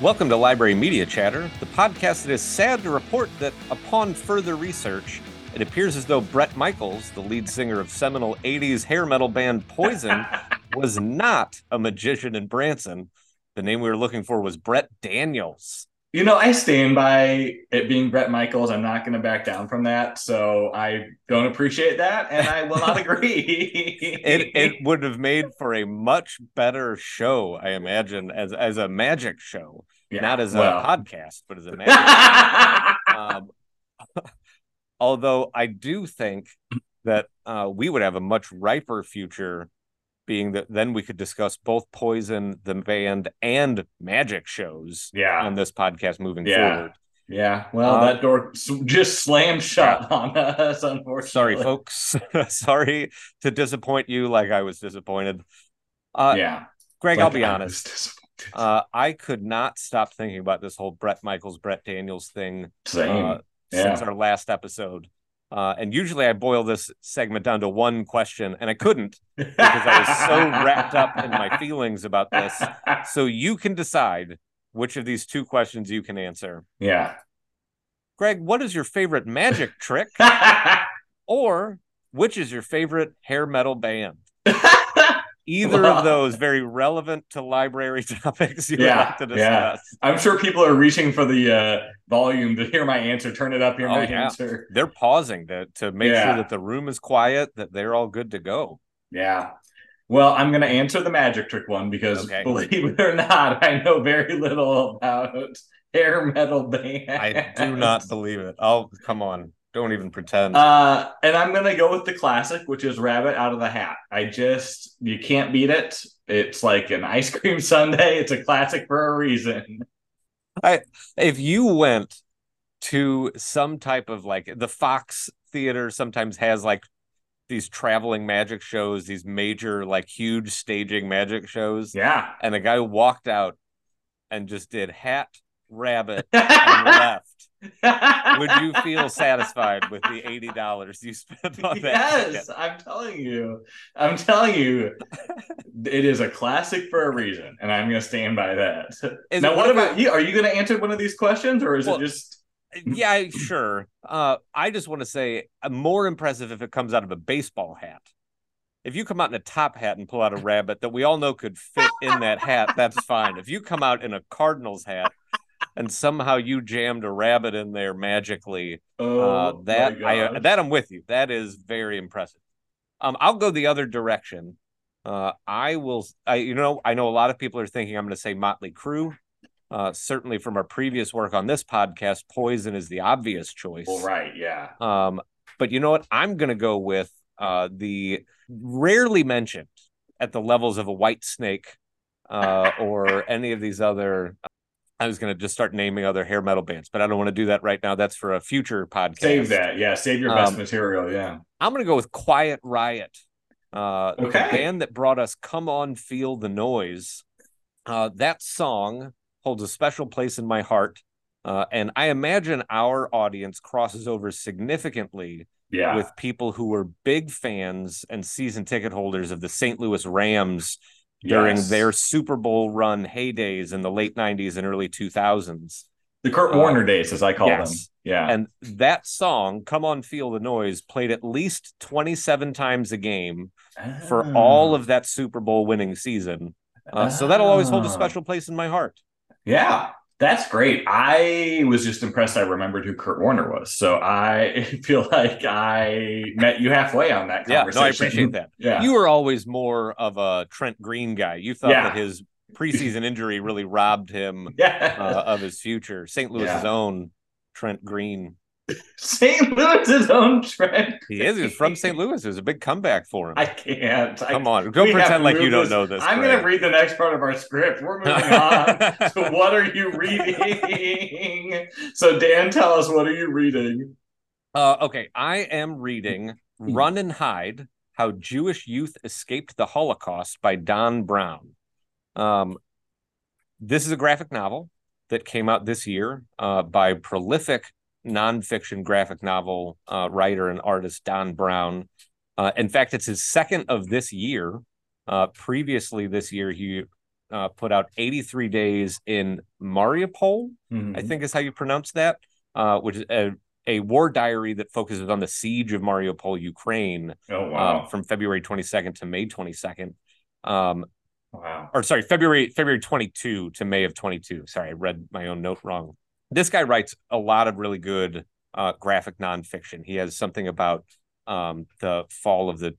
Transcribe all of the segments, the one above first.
Welcome to Library Media Chatter, the podcast that is sad to report that upon further research, it appears as though Bret Michaels, the lead singer of seminal 80s hair metal band Poison, was not a magician in Branson. The name we were looking for was Brett Daniels. You know, I stand by it being Bret Michaels. I'm not going to back down from that. So I don't appreciate that, and I will not agree. it it would have made for a much better show, I imagine, as as a magic show, yeah, not as well. a podcast, but as a magic. um, although I do think that uh, we would have a much riper future being that then we could discuss both Poison, the band, and magic shows yeah. on this podcast moving yeah. forward. Yeah, well, uh, that door just slammed shut yeah. on us, unfortunately. Sorry, folks. Sorry to disappoint you like I was disappointed. Uh, yeah. Greg, like I'll be I honest. Uh, I could not stop thinking about this whole Bret Michaels, Brett Daniels thing. Uh, yeah. since our last episode. Uh, and usually I boil this segment down to one question, and I couldn't because I was so wrapped up in my feelings about this. So you can decide which of these two questions you can answer. Yeah. Greg, what is your favorite magic trick? or which is your favorite hair metal band? either of those very relevant to library topics you yeah, like to discuss. Yeah. I'm sure people are reaching for the uh, volume to hear my answer. Turn it up, hear oh, my yeah. answer. They're pausing to to make yeah. sure that the room is quiet, that they're all good to go. Yeah. Well, I'm going to answer the magic trick one because okay. believe it or not, I know very little about hair metal bands. I do not believe it. Oh, come on. Don't even pretend. Uh, and I'm gonna go with the classic, which is Rabbit Out of the Hat. I just you can't beat it. It's like an ice cream sundae. It's a classic for a reason. I if you went to some type of like the Fox Theater sometimes has like these traveling magic shows, these major like huge staging magic shows. Yeah. And a guy walked out and just did hat, rabbit, and left would you feel satisfied with the eighty dollars you spent on that? Yes, ticket? I'm telling you. I'm telling you, it is a classic for a reason, and I'm going to stand by that. Is now, what about you? Are you going to answer one of these questions, or is well, it just? yeah, sure. Uh, I just want to say, more impressive if it comes out of a baseball hat. If you come out in a top hat and pull out a rabbit that we all know could fit in that hat, that's fine. If you come out in a Cardinals hat and somehow you jammed a rabbit in there magically. Uh, oh, uh, that I that I'm with you. That is very impressive. Um, I'll go the other direction. Uh, I will. I you know I know a lot of people are thinking I'm going to say Motley Crue. Uh, certainly from our previous work on this podcast, Poison is the obvious choice. Well, right, yeah. Um, but you know what? I'm going to go with uh, the rarely mentioned at the levels of a Whitesnake uh, or any of these other I was going to just start naming other hair metal bands, but I don't want to do that right now. That's for a future podcast. Save that. Yeah. Save your best um, material. Yeah. I'm going to go with Quiet Riot. Uh, okay. The band that brought us Come On Feel the Noise. Uh, that song holds a special place in my heart. Uh, and I imagine our audience crosses over significantly yeah. with people who were big fans and season ticket holders of the St. Louis Rams during yes. their Super Bowl run heydays in the late 90s and early 2000s. The Kurt Warner uh, days, as I call yes. them. Yeah. And that song, Come On Feel the Noise, played at least 27 times a game oh. for all of that Super Bowl winning season. Uh, oh. So that'll always hold a special place in my heart. Yeah. That's great. I was just impressed. I remembered who Kurt Warner was, so I feel like I met you halfway on that conversation. Yeah, no, I appreciate that. Yeah, you were always more of a Trent Green guy. You thought yeah. that his preseason injury really robbed him yeah. uh, of his future. St. Louis's yeah. own Trent Green. St. Louis's own Trent. He is. He's from St. Louis. Was a big comeback for him. I can't. Come I, on. Go pretend like you don't know this. I'm going to read the next part of our script. We're moving on. so, what are you reading? so, Dan, tell us what are you reading? Uh, okay, I am reading hmm. "Run and Hide: How Jewish Youth Escaped the Holocaust" by Don Brown. Um, this is a graphic novel that came out this year uh, by prolific nonfiction graphic novel uh, writer and artist Don Brown. Uh, in fact, it's his second of this year. Uh, previously, this year, he uh, put out 83 Days in Mariupol, Mhm. I think is how you pronounce that, uh, which is a, a war diary that focuses on the siege of Mariupol, Ukraine, Oh wow. um, from February 22nd to May 22nd. Um, wow. or sorry, February February 22 to May of 22. Sorry, I read my own note wrong. This guy writes a lot of really good uh, graphic nonfiction. He has something about um, the fall of the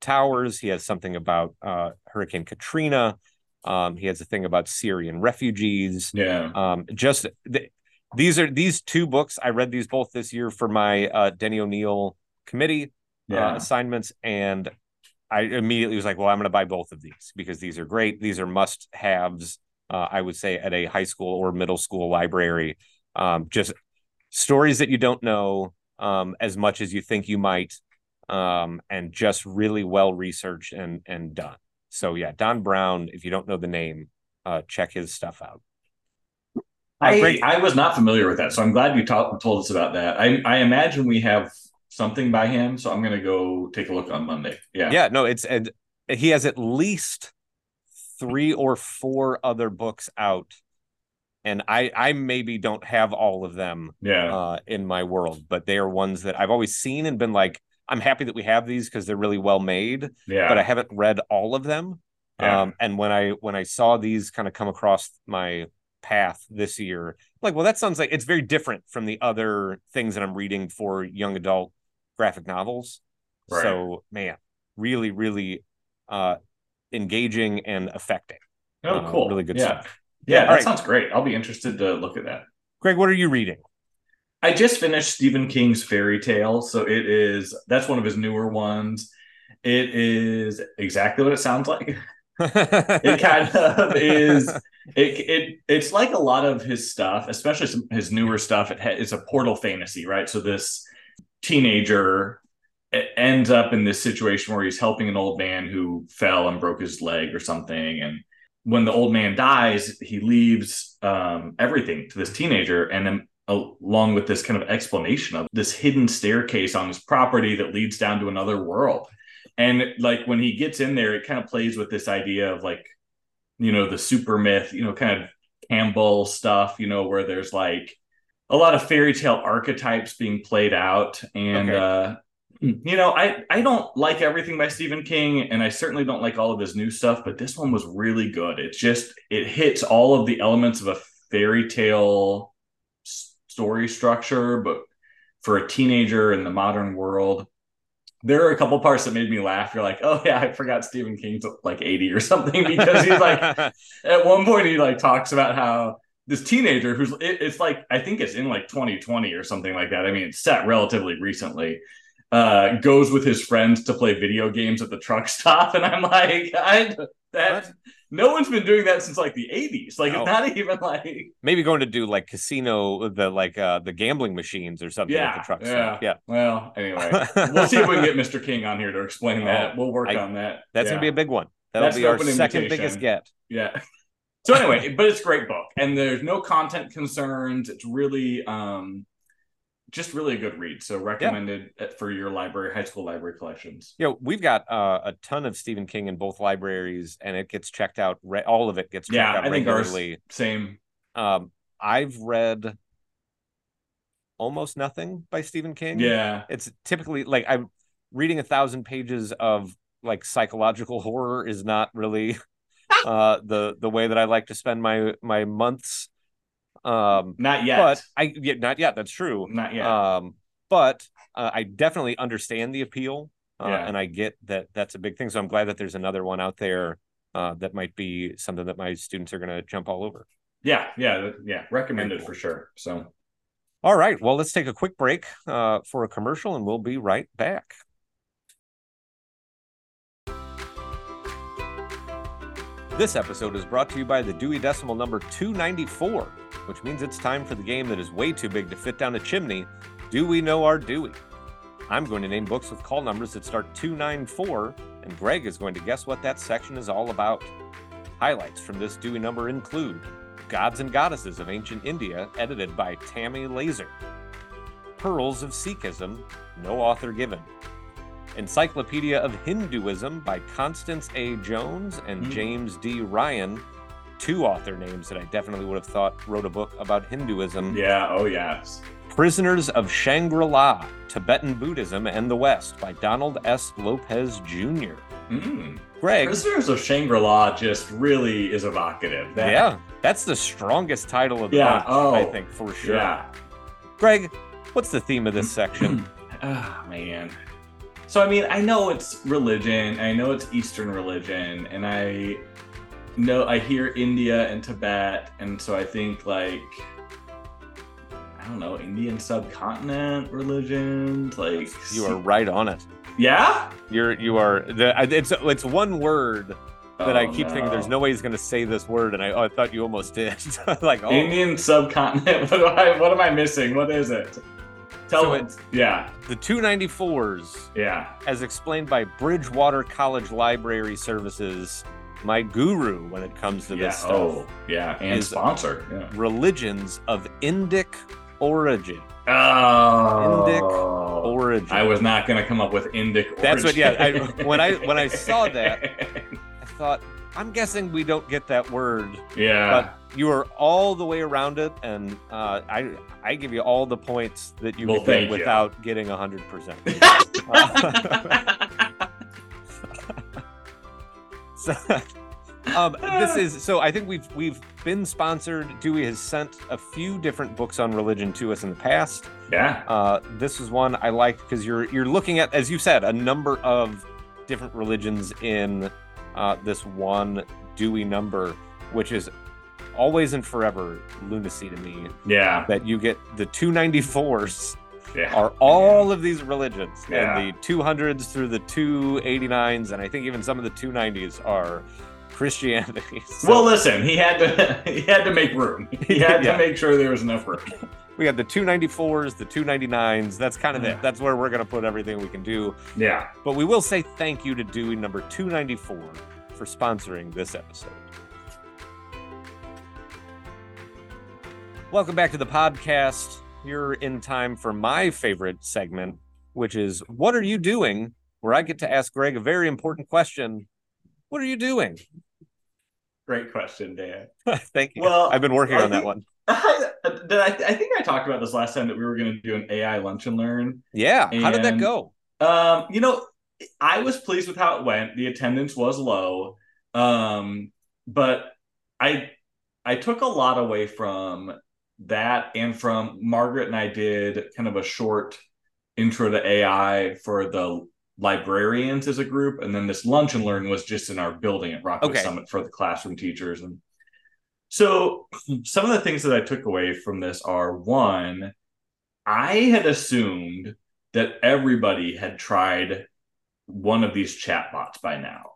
towers. He has something about uh, Hurricane Katrina. Um, he has a thing about Syrian refugees. Yeah. Um, just th- these are these two books. I read these both this year for my uh, Denny O'Neil committee Yeah. uh, assignments, and I immediately was like, "Well, I'm going to buy both of these because these are great. These are must-haves." Uh, I would say at a high school or middle school library. Um, just stories that you don't know um, as much as you think you might, um, and just really well researched and and done. So yeah, Don Brown. If you don't know the name, uh, check his stuff out. I, great. I was not familiar with that, so I'm glad you ta- told us about that. I, I imagine we have something by him, so I'm going to go take a look on Monday. Yeah. Yeah, no, it's and he has at least three or four other books out, and I I maybe don't have all of them Yeah. uh, in my world, but they are ones that I've always seen and been like, I'm happy that we have these because they're really well made, yeah. but I haven't read all of them. Yeah. Um, and when I when I saw these kind of come across my path this year, like, well, that sounds like it's very different from the other things that I'm reading for young adult graphic novels. Right. So, man, really, really uh, engaging and affecting. oh, uh, cool. really good yeah. stuff. Yeah, All that right. sounds great. I'll be interested to look at that. Greg, what are you reading? I just finished Stephen King's Fairy Tale, so it is that's one of his newer ones. It is exactly what it sounds like. It kind of is. It, it it's like a lot of his stuff, especially some, his newer stuff. It ha- it's a portal fantasy, right? So this teenager ends up in this situation where he's helping an old man who fell and broke his leg or something, and when the old man dies, he leaves um, everything to this teenager, and then along with this kind of explanation of this hidden staircase on his property that leads down to another world. And like when he gets in there, it kind of plays with this idea of like, you know, the super myth, you know, kind of Campbell stuff, you know, where there's like a lot of fairy tale archetypes being played out. And Okay. uh Mm. you know, I I don't like everything by Stephen King, and I certainly don't like all of his new stuff, but this one was really good. It just it hits all of the elements of a fairy tale story structure, but for a teenager in the modern world. There are a couple parts that made me laugh. You're like, oh yeah, I forgot Stephen King's like 80 or something because he's like at one point he like talks about how this teenager who's it, it's like I think it's in like 2020 or something like that. I mean, it's set relatively recently. Uh, goes with his friends to play video games at the truck stop, and I'm like, I that What? no one's been doing that since like the 80s. Like No. it's not even like maybe going to do like casino, the like uh the gambling machines or something at the truck yeah. stop. Yeah, Well, anyway, we'll see if we can get Mr. King on here to explain that. We'll work I- on that. That's Yeah. gonna be a big one. That'll That's be our second invitation. biggest get. Yeah. So anyway, but it's a great book, and there's no content concerns. It's really, um, just really a good read. So recommended for your library, high school library collections. You know, we've got uh, a ton of Stephen King in both libraries, and it gets checked out. Re- all of it gets checked Yeah, out I think ours regularly. same. Um, I've read almost nothing by Stephen King. Yeah, it's typically like I'm reading a thousand pages of like psychological horror is not really uh the the way that I like to spend my my months. Um, not yet. but I yeah, not yet. That's true. not yet. Um, but uh, I definitely understand the appeal, uh, Yeah. and I get that that's a big thing. So I'm glad that there's another one out there uh, that might be something that my students are going to jump all over. yeah, yeah, yeah. Recommended cool. for sure. So All right. Well, let's take a quick break uh, for a commercial, and we'll be right back. This episode is brought to you by the Dewey Decimal number 294, which means it's time for the game that is way too big to fit down a chimney. Do we know our Dewey? I'm going to name books with call numbers that start 294, and Greg is going to guess what that section is all about. Highlights from this Dewey number include Gods and Goddesses of Ancient India, edited by Tammy Laser. Pearls of Sikhism, no author given. Encyclopedia of Hinduism by Constance A. Jones and Hmm. James D. Ryan, two author names that I definitely would have thought wrote a book about Hinduism. Yeah. Oh, yes. Prisoners of Shangri La Tibetan Buddhism and the West by Donald S. Lopez Jr. Mm. Greg. Prisoners of Shangri La just really is evocative. That, yeah, that's the strongest title of the Yeah, bunch, oh, I think, for sure. Yeah. Greg, what's the theme of this section? Ah, man. So I mean, I know it's religion. I know it's Eastern religion, and I know I hear India and Tibet, and so I think like I don't know Indian subcontinent religions. Like you are right on it. yeah. You're you are the it's it's one word that I Oh, keep thinking there's no way he's going to say this word, and I oh, I thought you almost did. like oh, Indian subcontinent. What, do I, what am I missing? What is it? Tell So me. Yeah. the 294s, Yeah. as explained by Bridgewater College Library Services, my guru when it comes to Yeah. this stuff. Oh, yeah. And sponsor. Yeah. Religions of Indic origin. Oh. Indic Origin. I was not going to come up with Indic. That's what- yeah, I- when I- when I saw that, I thought, I'm guessing we don't get that word, yeah. but you are all the way around it, and uh, I I give you all the points that you Well, get thank you. without getting hundred percent. So, um, this is so. I think we've we've been sponsored. Dewey has sent a few different books on religion to us in the past. yeah. Uh, this is one I liked because you're you're looking at, as you said, a number of different religions in uh, this one Dewey number, which is always and forever lunacy to me. Yeah. That you get the 294s Yeah. are all of these religions, Yeah. and the 200s through the 289s, and I think even some of the 290s are Christianity. So well, listen, he had to he had to make room. He had Yeah. to make sure there was enough room. we have the 294s, the 299s. That's kind of Yeah. it. That's where we're going to put everything we can do. Yeah. But we will say thank you to Dewey number 294 for sponsoring this episode. Welcome back to the podcast. You're in time for my favorite segment, which is What are you doing? Where I get to ask Greg a very important question. What are you doing? Great question, Dan. Thank you. Well, I've been working I on that one. I, I, I think I talked about this last time that we were going to do an AI lunch and learn. Yeah. How did that go? Um, you know, I was pleased with how it went. The attendance was low. Um, but I I took a lot away from that and from Margaret and I did kind of a short intro to AI for the librarians as a group, and then this lunch and learn was just in our building at Rockwood Okay. Summit for the classroom teachers. And so some of the things that I took away from this are one, I had assumed that everybody had tried one of these chatbots by now.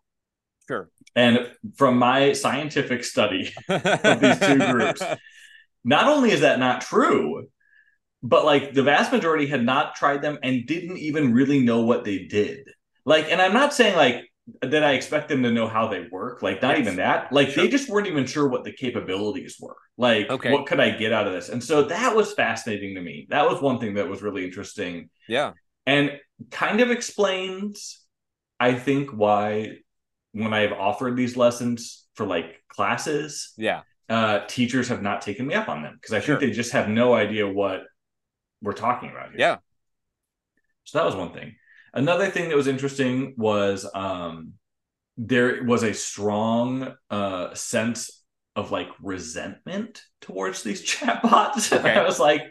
Sure. And from my scientific study, of these two groups. Not only is that not true, but like the vast majority had not tried them and didn't even really know what they did. Like, and I'm not saying like that I expect them to know how they work, like, not Yes. even that. Like, Sure. they just weren't even sure what the capabilities were. Like, Okay. what could I get out of this? And so that was fascinating to me. That was one thing that was really interesting yeah. and kind of explains i think why when i've offered these lessons for like classes Yeah. Uh teachers have not taken me up on them because i Sure. think they just have no idea what we're talking about here Yeah. so that was one thing another thing that was interesting was um there was a strong uh sense of like resentment towards these chatbots Okay. i was like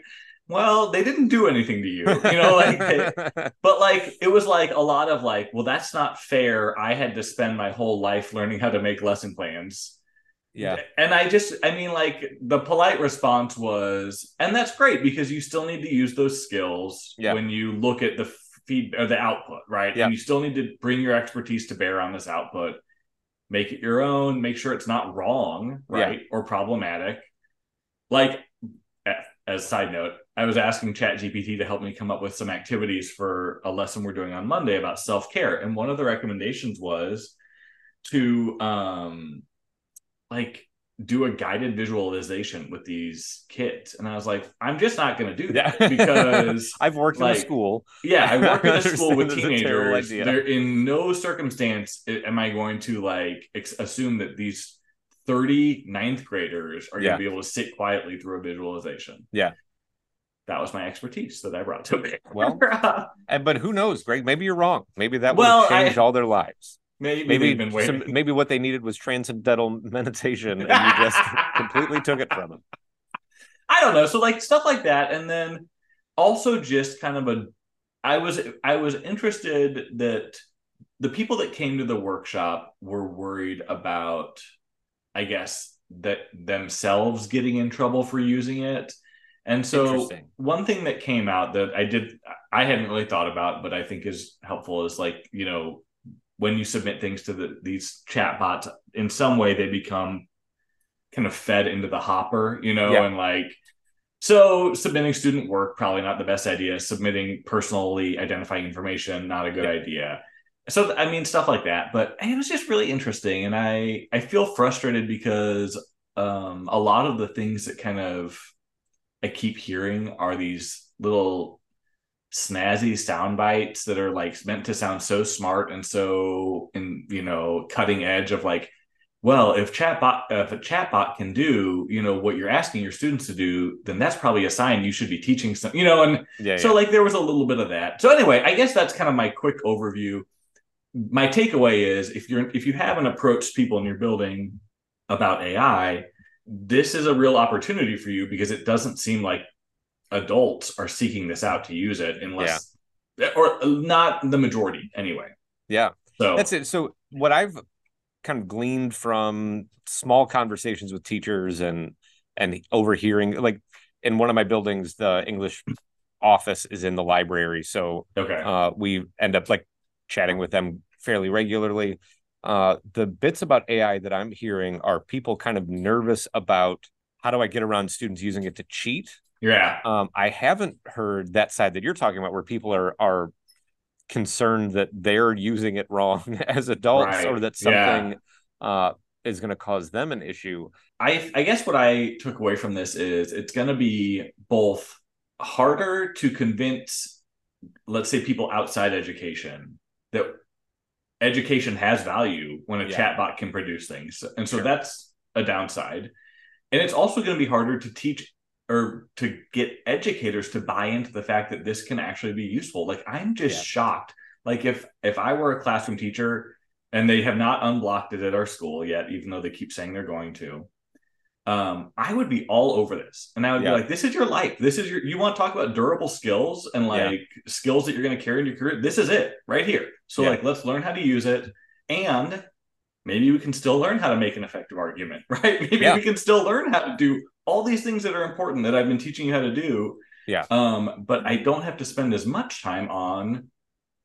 well they didn't do anything to you you know like they- but like it was like a lot of like well that's not fair i had to spend my whole life learning how to make lesson plans yeah. and i just i mean like the polite response was and that's great because you still need to use those skills Yeah. when you look at the feed or the output right Yeah. and you still need to bring your expertise to bear on this output make it your own make sure it's not wrong Yeah. right or problematic like as a side note i was asking chat gpt to help me come up with some activities for a lesson we're doing on monday about self-care and one of the recommendations was to um like do a guided visualization with these kids and i was like i'm just not going to do that because I've worked in a school. yeah i work in a school with understand it's a terrible teenagers there in no circumstance am i going to like ex- assume that these 30 ninth graders are Yeah. going to be able to sit quietly through a visualization. Yeah. That was my expertise that I brought to it. Well, And, but who knows, Greg? Maybe you're wrong. Maybe that Well, have changed all their lives. Maybe, Maybe some, maybe what they needed was transcendental meditation, and you just completely took it from them. I don't know. So like stuff like that, and then also just kind of a. I was I was interested that the people that came to the workshop were worried about, I guess that themselves getting in trouble for using it, and so one thing that came out that I did I hadn't really thought about, but I think is helpful is like you know when you submit things to the these chat bots in some way they become kind of fed into the hopper, you know, Yeah. and like so submitting student work probably not the best idea. Submitting personally identifying information not a good idea. So I mean stuff like that, but it was just really interesting, and I I feel frustrated because um, a lot of the things that kind of I keep hearing are these little snazzy sound bites that are like meant to sound so smart and so in you know cutting edge of like well if chatbot if a chatbot can do you know what you're asking your students to do then that's probably a sign you should be teaching some you know and Yeah, so yeah. like there was a little bit of that so anyway i guess that's kind of my quick overview my takeaway is if you're if you haven't approached people in your building about ai this is a real opportunity for you because it doesn't seem like adults are seeking this out to use it unless or not the majority anyway yeah. so That's it. So what I've kind of gleaned from small conversations with teachers and and overhearing, like in one of my buildings, the English office is in the library, so okay uh, we end up like chatting with them fairly regularly. Uh, the bits about AI that I'm hearing are people kind of nervous about how do I get around students using it to cheat. Yeah Um, I haven't heard that side that you're talking about, where people are are concerned that they're using it wrong as adults, Right. or that Yeah. something uh, is going to cause them an issue. I I guess what I took away from this is it's going to be both harder to convince, let's say, people outside education that education has value when a Yeah. chatbot can produce things, and so Sure. that's a downside. And it's also going to be harder to teach or to get educators to buy into the fact that this can actually be useful. Like I'm just Yeah. shocked. Like if if I were a classroom teacher and they have not unblocked it at our school yet, even though they keep saying they're going to. Um, I would be all over this, and I would Yeah. be like, "This is your life. This is your. You want to talk about durable skills and Yeah. like skills that you're going to carry in your career. This is it right here. So Yeah. like, let's learn how to use it, and maybe we can still learn how to make an effective argument, right? Maybe Yeah. we can still learn how to do all these things that are important that I've been teaching you how to do. Yeah. Um, but I don't have to spend as much time on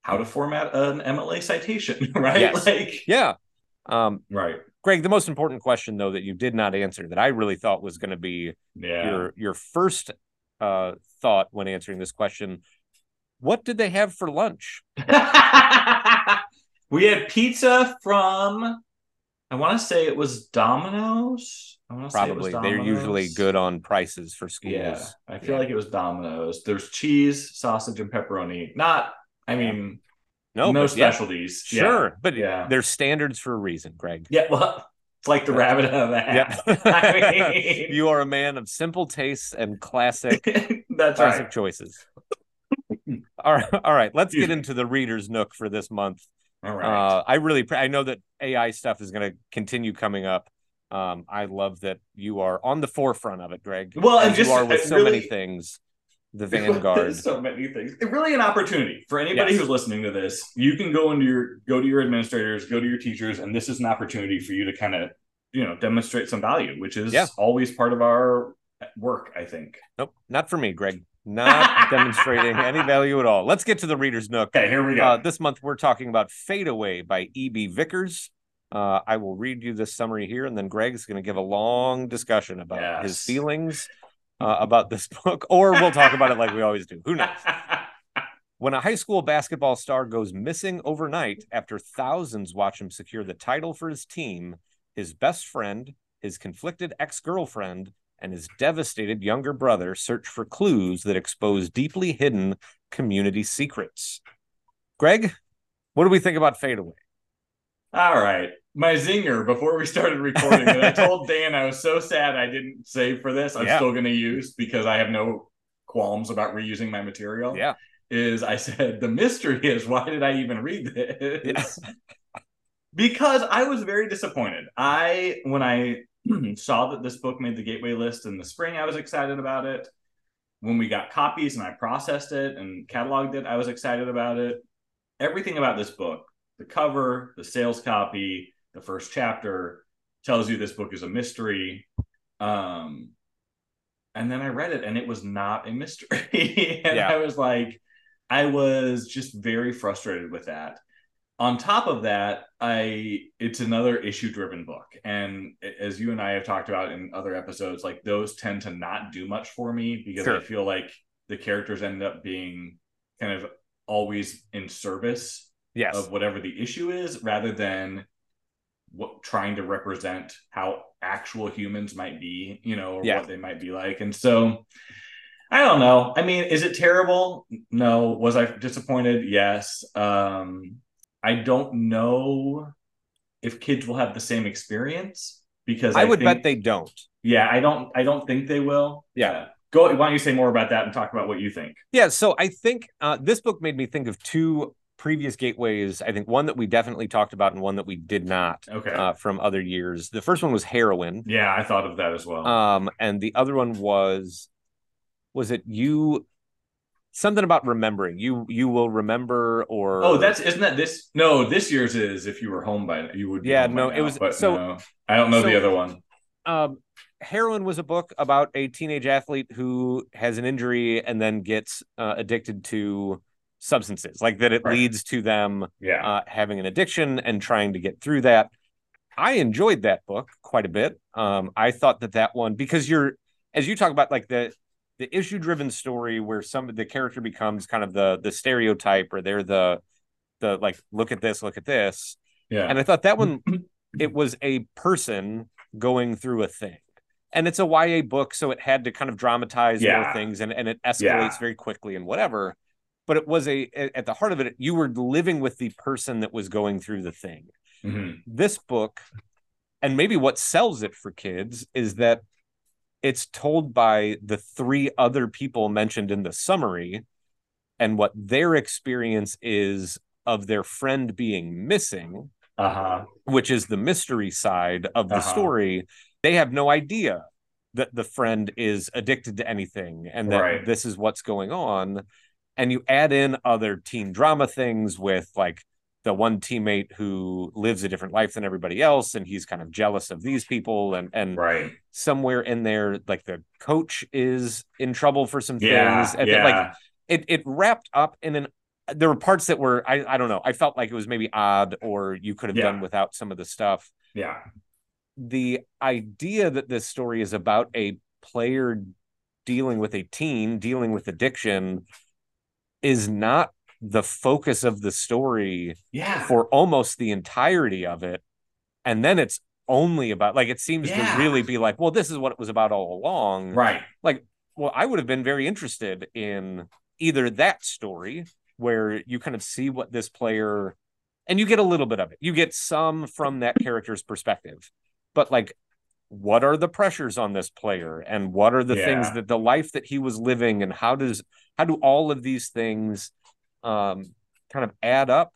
how to format an MLA citation, right? Yes. Like, Yeah. Um, right. Greg, the most important question though that you did not answer that I really thought was going to be Yeah. your your first uh, thought when answering this question. What did they have for lunch? we had pizza from, I want to say it was Domino's. I want to say it was Probably they're usually good on prices for schools. Yeah, I feel Yeah. like it was Domino's. There's cheese, sausage, and pepperoni. Not, I mean, No, no yeah, specialties. Yeah. Sure, but Yeah. there's standards for a reason, Greg. Yeah, well, it's like the rabbit out of the hat. I mean, you are a man of simple tastes and classic that's classic right. choices. all right, all right. Let's Excuse get me. into the reader's nook for this month. All right. Uh, I really, I know that AI stuff is going to continue coming up. Um, I love that you are on the forefront of it, Greg. Well, and just- you are with so many things. The vanguard. so many things. It's really an opportunity for anybody Yes. who's listening to this. You can go into your go to your administrators, go to your teachers, and this is an opportunity for you to kind of you know demonstrate some value, which is Yeah. always part of our work. I think. Nope, not for me, Greg. Not demonstrating any value at all. Let's get to the reader's nook. Okay, here we go. Uh, this month we're talking about Fade Away by E.B. Vickers. Uh, I will read you this summary here, and then Greg's going to give a long discussion about his feelings uh, about this book, or we'll talk about it like we always do. Who knows? When a high school basketball star goes missing overnight after thousands watch him secure the title for his team, his best friend, his conflicted ex girlfriend, and his devastated younger brother search for clues that expose deeply hidden community secrets. Greg, what do we think about Fade Away? All right. my zinger before we started recording that I told Dan I was so sad I didn't save for this. I'm Yeah. still going to use because I have no qualms about reusing my material. Yeah. Is I said the mystery is why did I even read this? Yeah. because I was very disappointed. I when I saw that this book made the gateway list in the spring, I was excited about it. When we got copies and I processed it and cataloged it, I was excited about it. Everything about this book, the cover, the sales copy, the first chapter tells you this book is a mystery. Um and then I read it and it was not a mystery. and Yeah. I was like I was just very frustrated with that on top of that i it's another issue driven book. And as you and i have talked about in other episodes like those tend to not do much for me because Sure. i feel like the characters end up being kind of always in service Yes. of whatever the issue is rather than what trying to represent how actual humans might be you know or Yeah. what they might be like. And so i don't know. I mean is it terrible? No. Was i disappointed? Yes. Um i don't know if kids will have the same experience because I would think- bet they don't. yeah i don't i don't think they will Yeah. go why don't you say more about that and talk about what you think Yeah, so I think uh, this book made me think of two previous gateways. I think one that we definitely talked about and one that we did not okay uh, from other years. The first one was Heroine, yeah i thought of that as well um, and the other one was was it you something about remembering you you will remember or Oh, that's isn't that this? No, this year's is if you were home by you would. Yeah, no, now, it was- But so- no, I don't know the other one. um Heroine was a book about a teenage athlete who has an injury and then gets uh, addicted to substances like that it Right. leads to them Yeah, uh, having an addiction and trying to get through that. I enjoyed that book quite a bit. Um, I thought that that one because you're as you talk about like the the issue driven story where some of the character becomes kind of the the stereotype or they're the the like look at this look at this yeah, and I thought that one it was a person going through a thing. And it's a YA book, so it had to kind of dramatize more things and, and it escalates Yeah. very quickly and whatever. But it was a at the heart of it, you were living with the person that was going through the thing. Mhm. This book, and maybe what sells it for kids is that it's told by the three other people mentioned in the summary and what their experience is of their friend being missing uh-huh. which is the mystery side of the Uh-huh. story, they have no idea that the friend is addicted to anything and that Right. this is what's going on. And you add in other teen drama things with like the one teammate who lives a different life than everybody else and he's kind of jealous of these people and and Right. somewhere in there like the coach is in trouble for some Yeah. things and yeah. like it it wrapped up in an there were parts that were I I don't know I felt like it was maybe odd or you could have Yeah. done without some of the stuff yeah. the idea that this story is about a player dealing with a teen dealing with addiction is not the focus of the story Yeah. for almost the entirety of it and then it's only about like it seems Yeah. to really be like well this is what it was about all along Right. Like, well, I would have been very interested in either that story where you kind of see what this player and you get a little bit of it. You get some from that character's perspective. But like what are the pressures on this player and what are the things that the life that he was living and how does how do all of these things um kind of add up?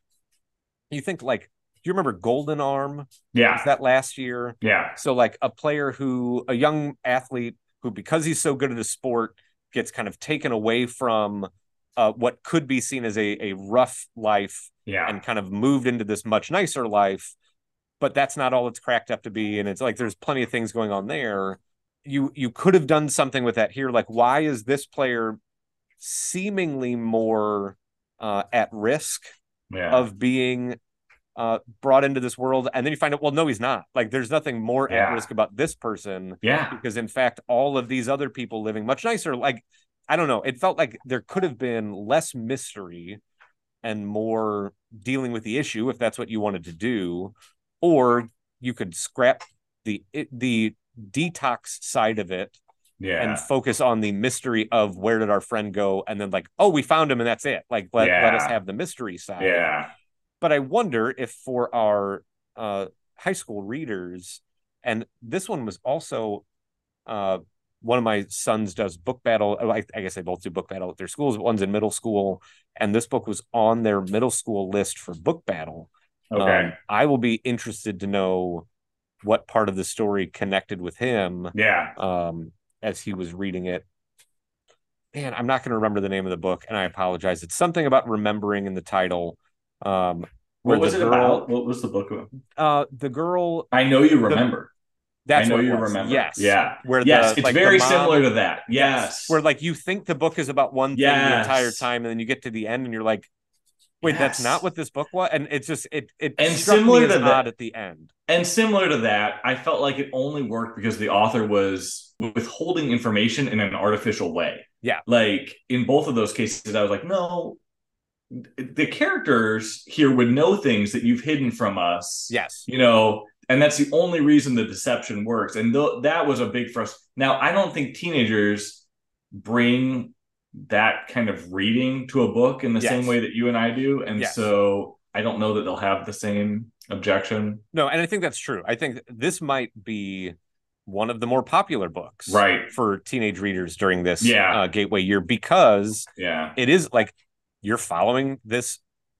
You think like do you remember Golden Arm? Was Yeah. that last year? Yeah. So like a player who a young athlete who because he's so good at a sport gets kind of taken away from uh, what could be seen as a, a rough life Yeah. and kind of moved into this much nicer life but that's not all it's cracked up to be and it's like there's plenty of things going on there you you could have done something with that here like why is this player seemingly more uh, at risk yeah. of being uh, brought into this world and then you find out well no he's not like there's nothing more Yeah. at risk about this person yeah. because in fact all of these other people living much nicer like i don't know it felt like there could have been less mystery and more dealing with the issue if that's what you wanted to do or you could scrap the it, the detox side of it Yeah. and focus on the mystery of where did our friend go and then like oh we found him and that's it like let, let us have the mystery side Yeah. but I wonder if for our uh high school readers, and this one was also uh, one of my sons does book battle. I, I guess they both do book battle at their schools. One's in middle school, and this book was on their middle school list for book battle. Okay. Um, I will be interested to know what part of the story connected with him yeah. um, as he was reading it. Man, I'm not going to remember the name of the book, and I apologize. It's something about remembering in the title. Um, What was it girl- about? What was the book about? Uh, the girl. I know you remember. That's I know what you remember. Yes. Yeah. Where yes, the, it's like, very mom- similar to that. Yes. Where like you think the book is about one thing the entire time, and then you get to the end, and you're like, "Wait, that's not what this book was." And it's just it it And struck similar me as to that- odd at the end. And similar to that, I felt like it only worked because the author was withholding information in an artificial way. Yeah. Like in both of those cases, I was like, no, the characters here would know things that you've hidden from us. Yes. You know, and that's the only reason the deception works. And th- that was a big frustration. Now, I don't think teenagers bring that kind of reading to a book in the Yes. same way that you and I do. And Yes. so I don't know that they'll have the same objection. No, and I think that's true. I think this might be one of the more popular books Right. for teenage readers during this Yeah. uh, gateway year because Yeah. it is like you're following this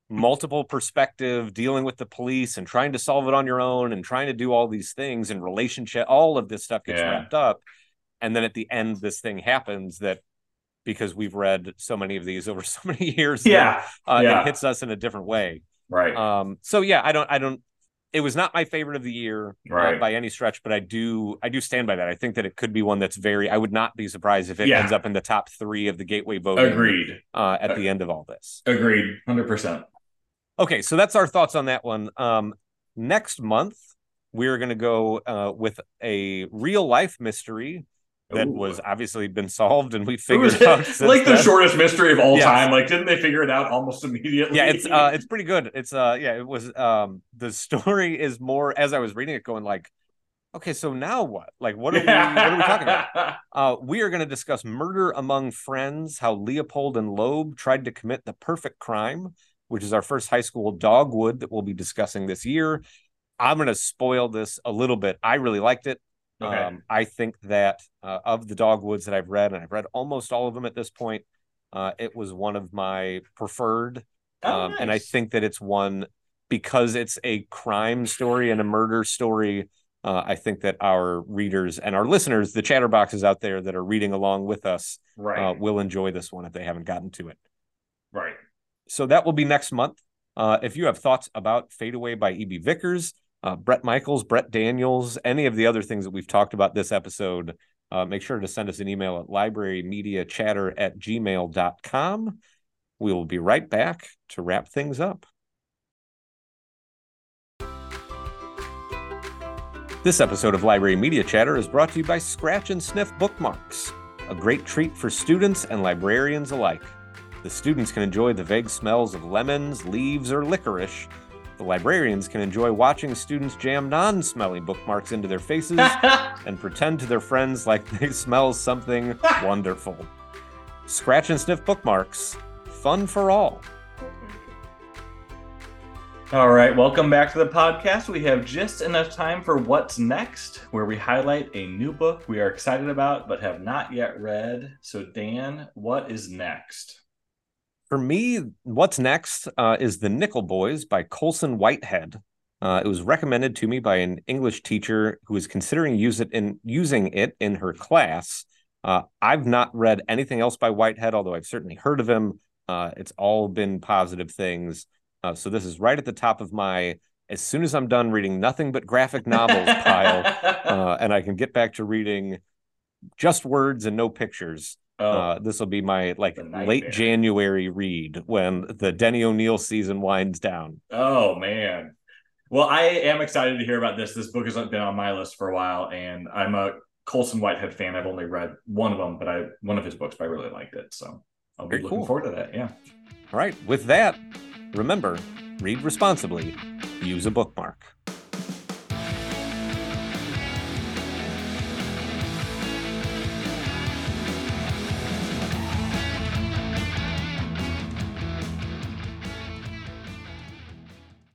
multiple perspective dealing with the police and trying to solve it on your own and trying to do all these things and relationship all of this stuff gets Yeah. wrapped up and then at the end this thing happens that because we've read so many of these over so many years that, Yeah. uh, yeah. it hits us in a different way Right. um so yeah i don't i don't it was not my favorite of the year uh, Right. by any stretch but i do i do stand by that i think that it could be one that's very i would not be surprised if it Yeah. ends up in the top three of the gateway voting Agreed. uh, at the end of all this Agreed. 100%. okay so that's our thoughts on that one um next month we're going to go uh, with a real life mystery that Ooh. was obviously been solved and we It figured was out like the then. shortest mystery of all Yes. time. Like, didn't they figure it out almost immediately? yeah it's uh it's pretty good it's uh yeah it was um the story is more as i was reading it going like okay so now what like what are we what are we talking about uh we are going to discuss murder among friends how leopold and loeb tried to commit the perfect crime which is our first high school dogwood that we'll be discussing this year i'm going to spoil this a little bit i really liked it Okay. um, I think that uh, of the dogwoods that I've read, and I've read almost all of them at this point, uh, it was one of my preferred. Oh, um, And I think that it's one because it's a crime story and a murder story. Uh, I think that our readers and our listeners, the chatterboxes out there that are reading along with us, right. uh, will enjoy this one if they haven't gotten to it. right. So that will be next month. Uh, if you have thoughts about Fade Away by E.B. Vickers, uh, Bret Michaels, Brett Daniels, any of the other things that we've talked about this episode, uh, make sure to send us an email at librarymediachatter at gmail.com. We will be right back to wrap things up. This episode of Library Media Chatter is brought to you by Scratch and Sniff Bookmarks, a great treat for students and librarians alike. The students can enjoy the vague smells of lemons, leaves, or licorice. The librarians can enjoy watching students jam non smelly bookmarks into their faces and pretend to their friends like they smell something wonderful. Scratch and sniff bookmarks, fun for all. All right, welcome back to the podcast. We have just enough time for what's next, where we highlight a new book we are excited about but have not yet read. So, Dan, what is next? For me, what's next uh, is The Nickel Boys by Colson Whitehead. Uh, it was recommended to me by an English teacher who is considering use it in using it in her class. Uh, I've not read anything else by Whitehead, although I've certainly heard of him. Uh, it's all been positive things. Uh, so this is right at the top of my as soon as I'm done reading nothing but graphic novels pile, uh, and I can get back to reading just words and no pictures. Oh, Uh, this will be my like late January read when the Denny O'Neil season winds down. oh, man. Well, I am excited to hear about this. This book has been on my list for a while, and I'm a Colson Whitehead fan. I've only read one of them, but I one of his books, but I really liked it. So I'll be Very looking cool. forward to that. Yeah. All right, with that, remember, read responsibly, use a bookmark.